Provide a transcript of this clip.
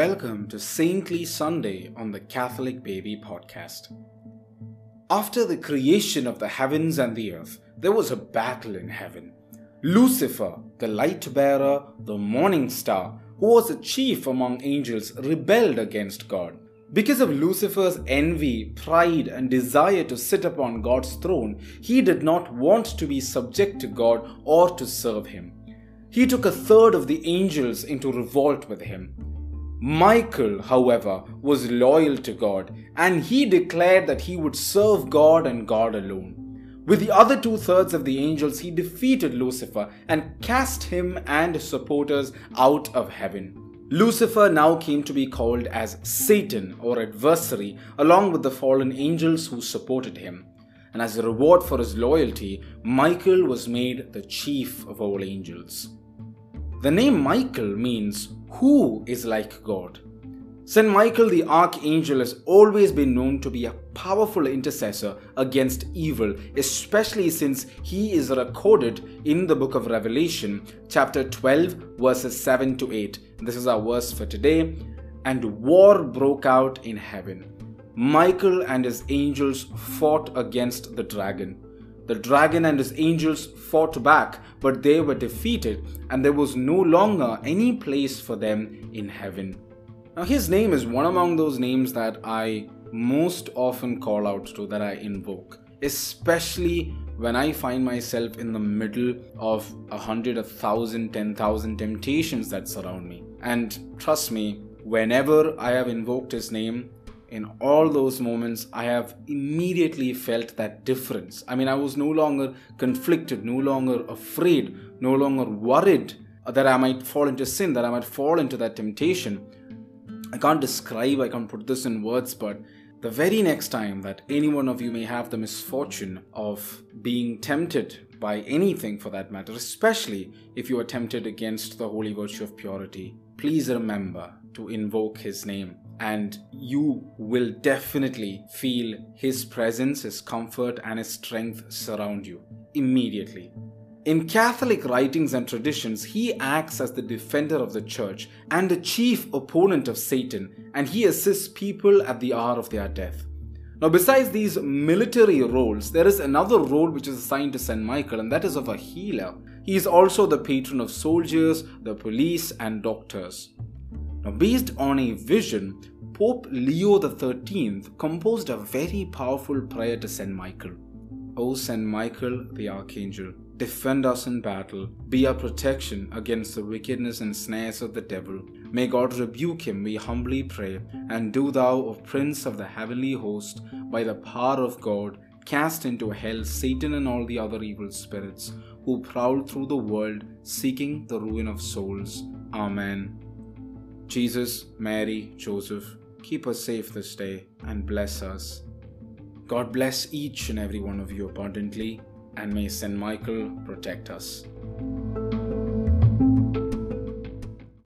welcome to Saintly Sunday on the Catholic Baby Podcast. After the creation of the heavens and the earth, there was a battle in heaven. Lucifer, the light bearer, the morning star, who was a chief among angels, rebelled against God. Because of Lucifer's envy, pride, and desire to sit upon God's throne, he did not want to be subject to God or to serve him. He took a third of the angels into revolt with him. Michael, however, was loyal to God and he declared that he would serve God and God alone. With the other two thirds of the angels, he defeated Lucifer and cast him and his supporters out of heaven. Lucifer now came to be called as Satan or adversary, along with the fallen angels who supported him. And as a reward for his loyalty, Michael was made the chief of all angels. The name Michael means who is like God. St. Michael the Archangel has always been known to be a powerful intercessor against evil, especially since he is recorded in the book of Revelation, chapter 12, verses 7 to 8. This is our verse for today. And war broke out in heaven. Michael and his angels fought against the dragon the dragon and his angels fought back, but they were defeated, and there was no longer any place for them in heaven. Now, his name is one among those names that I most often call out to, that I invoke, especially when I find myself in the middle of a hundred, a thousand, ten thousand temptations that surround me. And trust me, whenever I have invoked his name, in all those moments, I have immediately felt that difference. I mean, I was no longer conflicted, no longer afraid, no longer worried that I might fall into sin, that I might fall into that temptation. I can't describe, I can't put this in words, but the very next time that any one of you may have the misfortune of being tempted by anything for that matter, especially if you are tempted against the holy virtue of purity, please remember to invoke his name and you will definitely feel his presence, his comfort, and his strength surround you immediately. In Catholic writings and traditions, he acts as the defender of the church and the chief opponent of Satan, and he assists people at the hour of their death. Now, besides these military roles, there is another role which is assigned to St. Michael, and that is of a healer. He is also the patron of soldiers, the police, and doctors. Now, based on a vision, Pope Leo XIII composed a very powerful prayer to St. Michael. O St. Michael the Archangel, defend us in battle, be our protection against the wickedness and snares of the devil. May God rebuke him, we humbly pray, and do thou, O Prince of the heavenly host, by the power of God, cast into hell Satan and all the other evil spirits who prowl through the world seeking the ruin of souls. Amen. Jesus, Mary, Joseph, keep us safe this day and bless us. God bless each and every one of you abundantly, and may St. Michael protect us.